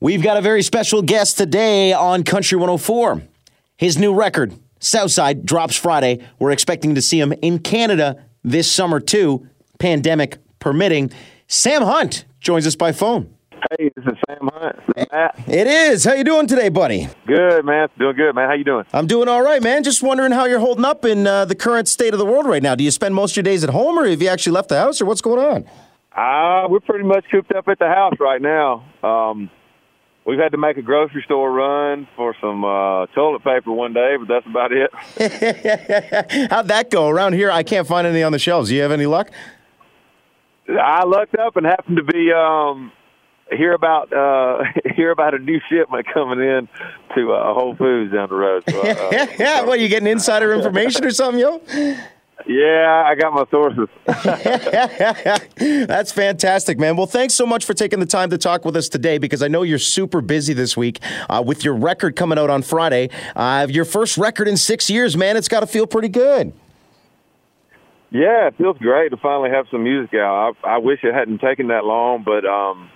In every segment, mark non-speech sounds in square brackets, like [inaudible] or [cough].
We've got a very special guest today on Country 104. His new record, Southside, drops Friday. We're expecting to see him in Canada this summer, too, pandemic permitting. Sam Hunt joins us by phone. Hey, this is Sam Hunt. Matt. It is. How you doing today, buddy? Good, man. Doing good, man. How you doing? I'm doing all right, man. Just wondering how you're holding up in uh, the current state of the world right now. Do you spend most of your days at home, or have you actually left the house, or what's going on? Uh, we're pretty much cooped up at the house right now. Um, we've had to make a grocery store run for some uh, toilet paper one day, but that's about it. [laughs] How'd that go? Around here, I can't find any on the shelves. Do you have any luck? I looked up and happened to be um, hear about uh, [laughs] hear about a new shipment coming in to uh, Whole Foods down the road. So, uh, yeah, [laughs] what, you getting insider information or something, yo? Yeah, I got my sources. [laughs] [laughs] That's fantastic, man. Well, thanks so much for taking the time to talk with us today because I know you're super busy this week uh, with your record coming out on Friday. Uh, your first record in six years, man. It's got to feel pretty good. Yeah, it feels great to finally have some music out. I, I wish it hadn't taken that long, but um,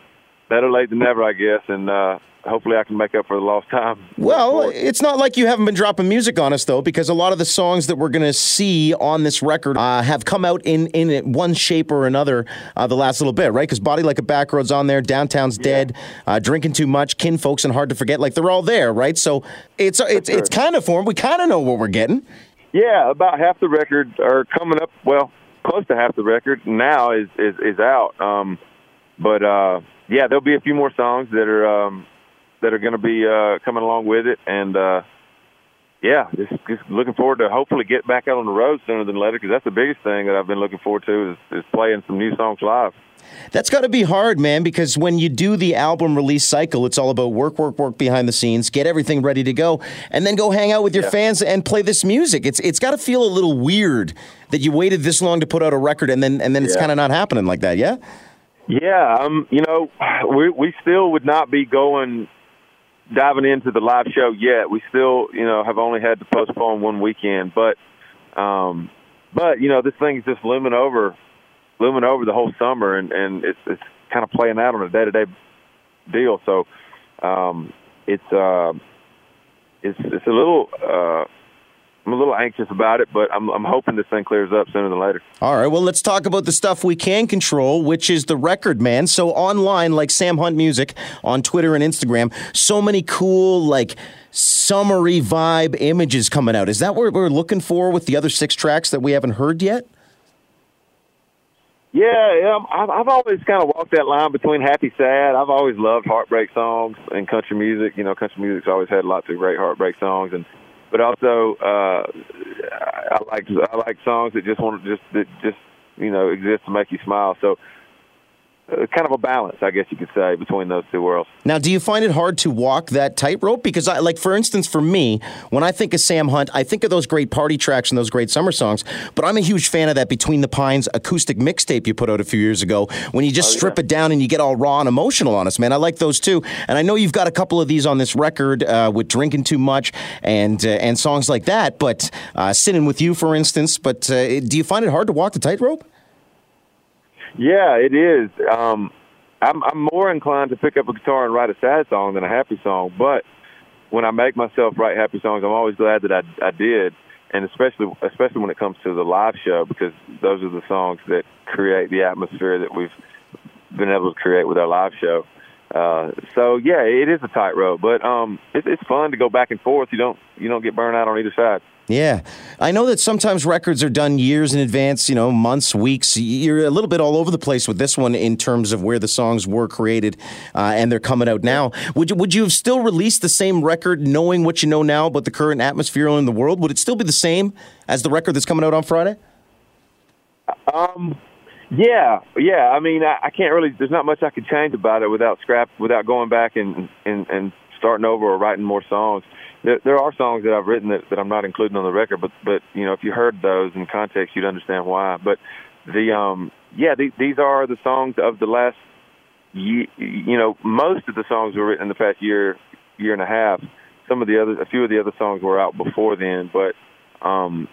better late than never, I guess. And uh, hopefully I can make up for the lost time. Well, it's not like you haven't been dropping music on us, though, because a lot of the songs that we're going to see on this record uh, have come out in, in one shape or another uh, the last little bit, right? Because Body Like a Backroad's on there, Downtown's yeah. Dead, uh, Drinking Too Much, "Kinfolks," and Hard to Forget. Like, they're all there, right? So it's, it's, sure. it's kind of formed. We kind of know what we're getting. Yeah, about half the record are coming up. Well, close to half the record now is is, is out. Um, but uh, yeah, there'll be a few more songs that are um, that are going to be uh, coming along with it, and uh, yeah, just just looking forward to hopefully get back out on the road sooner than later because that's the biggest thing that I've been looking forward to is, is playing some new songs live. That's got to be hard, man, because when you do the album release cycle, it's all about work, work, work behind the scenes, get everything ready to go, and then go hang out with your yeah. fans and play this music. It's it's got to feel a little weird that you waited this long to put out a record and then and then it's yeah. kind of not happening like that, yeah? Yeah, um, you know, we we still would not be going diving into the live show yet. We still, you know, have only had to postpone one weekend, but um but you know, this thing's just looming over looming over the whole summer, and and it's it's kind of playing out on a day to day deal. So um, it's uh, it's it's a little. Uh, I'm a little anxious about it, but I'm, I'm hoping this thing clears up sooner than later. All right. Well, let's talk about the stuff we can control, which is the record, man. So online, like Sam Hunt Music on Twitter and Instagram, so many cool like summery vibe images coming out. Is that what we're looking for with the other six tracks that we haven't heard yet? Yeah, I've, I've always kind of walked that line between happy, sad. I've always loved heartbreak songs and country music. You know, country music's always had lots of great heartbreak songs, and but also uh, I like I like songs that just want to just that just you know exist to make you smile. So kind of a balance, I guess you could say, between those two worlds. Now, do you find it hard to walk that tightrope? Because, I, like, for instance, for me, when I think of Sam Hunt, I think of those great party tracks and those great summer songs. But I'm a huge fan of that Between the Pines acoustic mixtape you put out a few years ago, when you just oh, strip yeah. it down and you get all raw and emotional on us, man. I like those too. And I know you've got a couple of these on this record uh, with Drinking Too Much and uh, and songs like that. But uh, Sinning With You, for instance. But uh, do you find it hard to walk the tightrope? Yeah, it is. Um, I'm, I'm more inclined to pick up a guitar and write a sad song than a happy song. But when I make myself write happy songs, I'm always glad that I, I did, and especially especially when it comes to the live show because those are the songs that create the atmosphere that we've been able to create with our live show. Uh, so yeah, it is a tightrope, but um, it, it's fun to go back and forth. You don't you don't get burned out on either side. Yeah. I know that sometimes records are done years in advance, you know, months, weeks. You're a little bit all over the place with this one in terms of where the songs were created uh, and they're coming out now. Would you, would you have still released the same record knowing what you know now about the current atmosphere in the world? Would it still be the same as the record that's coming out on Friday? Um, yeah, yeah. I mean, I, I can't really, there's not much I could change about it without scrap, without going back and, and, and starting over or writing more songs there, there are songs that I've written that, that I'm not including on the record, but but you know if you heard those in context, you'd understand why. But the um yeah, the, these are the songs of the last you, you know most of the songs were written in the past year year and a half. Some of the other a few of the other songs were out before then, but um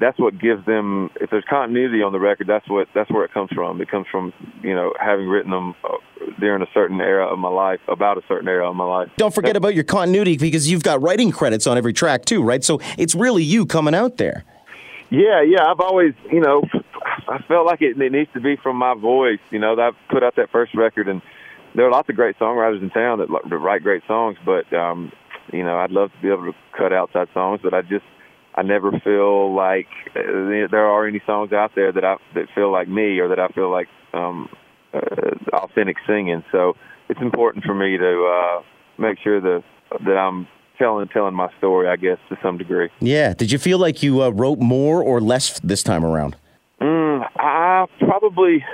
that's what gives them. If there's continuity on the record, that's what that's where it comes from. It comes from you know having written them uh, during a certain era of my life, about a certain era of my life. Don't forget about your continuity because you've got writing credits on every track too, right? So it's really you coming out there. Yeah, yeah. I've always, you know, I felt like it, it needs to be from my voice. You know, I put out that first record, and there are lots of great songwriters in town that, that write great songs. But um, you know, I'd love to be able to cut outside songs, but I just I never feel like uh, there are any songs out there that I that feel like me or that I feel like um, uh, authentic singing. So it's important for me to uh, make sure that that I'm telling telling my story. I guess to some degree. Yeah. Did you feel like you uh, wrote more or less this time around? Mm, I probably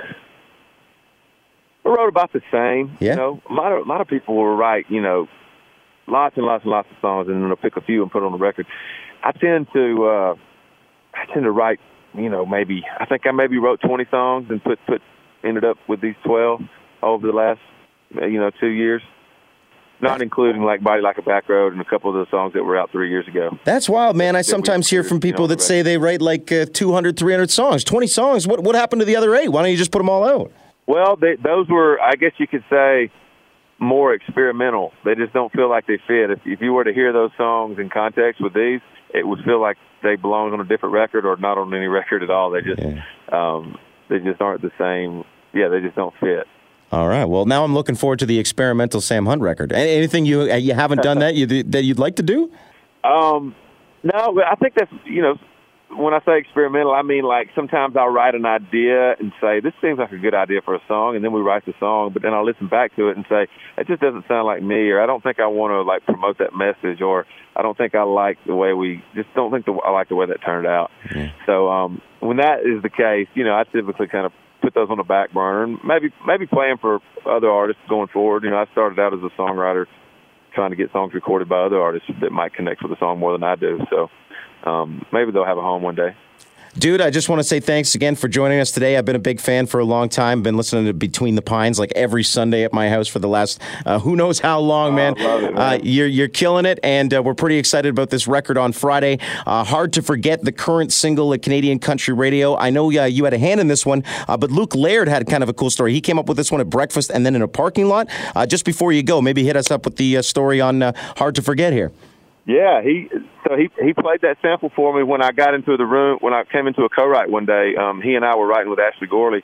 I wrote about the same. Yeah. You know, a lot of a lot of people will write. You know, lots and lots and lots of songs, and then they'll pick a few and put on the record. I tend to uh, I tend to write. You know, maybe I think I maybe wrote 20 songs and put put ended up with these 12 over the last you know two years. Not including like Body Like a Back Road and a couple of the songs that were out three years ago. That's wild, man. I sometimes hear from people that say they write like uh, 200, 300 songs, 20 songs. What what happened to the other eight? Why don't you just put them all out? Well, they, those were, I guess you could say, more experimental. They just don't feel like they fit. If, if you were to hear those songs in context with these, it would feel like they belong on a different record or not on any [laughs] record at all. They just, yeah. um, they just aren't the same. Yeah, they just don't fit. All right. Well, now I'm looking forward to the experimental Sam Hunt record. Anything you uh, you haven't done that you that you'd like to do? [laughs] Um, no, I think that's you know when I say experimental, I mean like sometimes I'll write an idea and say this seems like a good idea for a song, and then we write the song. But then I'll listen back to it and say it just doesn't sound like me, or I don't think I want to like promote that message, or I don't think I like the way we just don't think the, I like the way that turned out. Mm-hmm. So um, when that is the case, you know, I typically kind of put those on the back burner, and maybe maybe playing for other artists going forward. You know, I started out as a songwriter, trying to get songs recorded by other artists that might connect with the song more than I do. So um, maybe they'll have a home one day. Dude, I just want to say thanks again for joining us today. I've been a big fan for a long time. Been listening to Between the Pines like every Sunday at my house for the last uh, who knows how long, man. Oh, it, man. Uh, you're you're killing it, and uh, we're pretty excited about this record on Friday. Uh, hard to forget the current single at Canadian Country Radio. I know uh, you had a hand in this one, uh, but Luke Laird had kind of a cool story. He came up with this one at breakfast and then in a parking lot. just before you go, maybe hit us up with the story on Hard to Forget here. Yeah, he so he he played that sample for me when I got into the room when I came into a co-write one day. Um, he and I were writing with Ashley Gorley,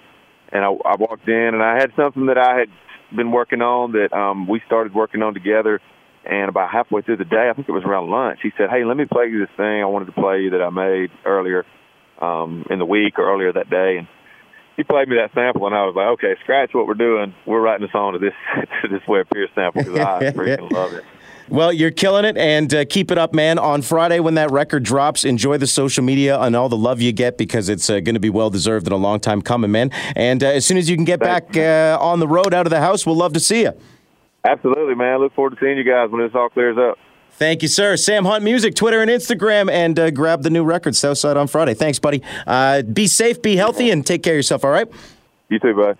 and I, I walked in and I had something that I had been working on that um, we started working on together. And about halfway through the day, I think it was around lunch, he said, "Hey, let me play you this thing I wanted to play you that I made earlier um, in the week or earlier that day." And he played me that sample, and I was like, "Okay, scratch what we're doing. We're writing a song to this [laughs] to this Webb Pierce sample because I [laughs] freaking love it." Well, you're killing it, and uh, keep it up, man. On Friday, when that record drops, enjoy the social media and all the love you get because it's uh, going to be well deserved and a long time coming, man. And uh, as soon as you can get back uh, on the road out of the house, we'll love to see you. Absolutely, man. I look forward to seeing you guys when this all clears up. Thank you, sir. Sam Hunt Music, Twitter and Instagram, and uh, grab the new record, Southside on Friday. Thanks, buddy. Uh, be safe, be healthy, and take care of yourself, all right? You too, bud.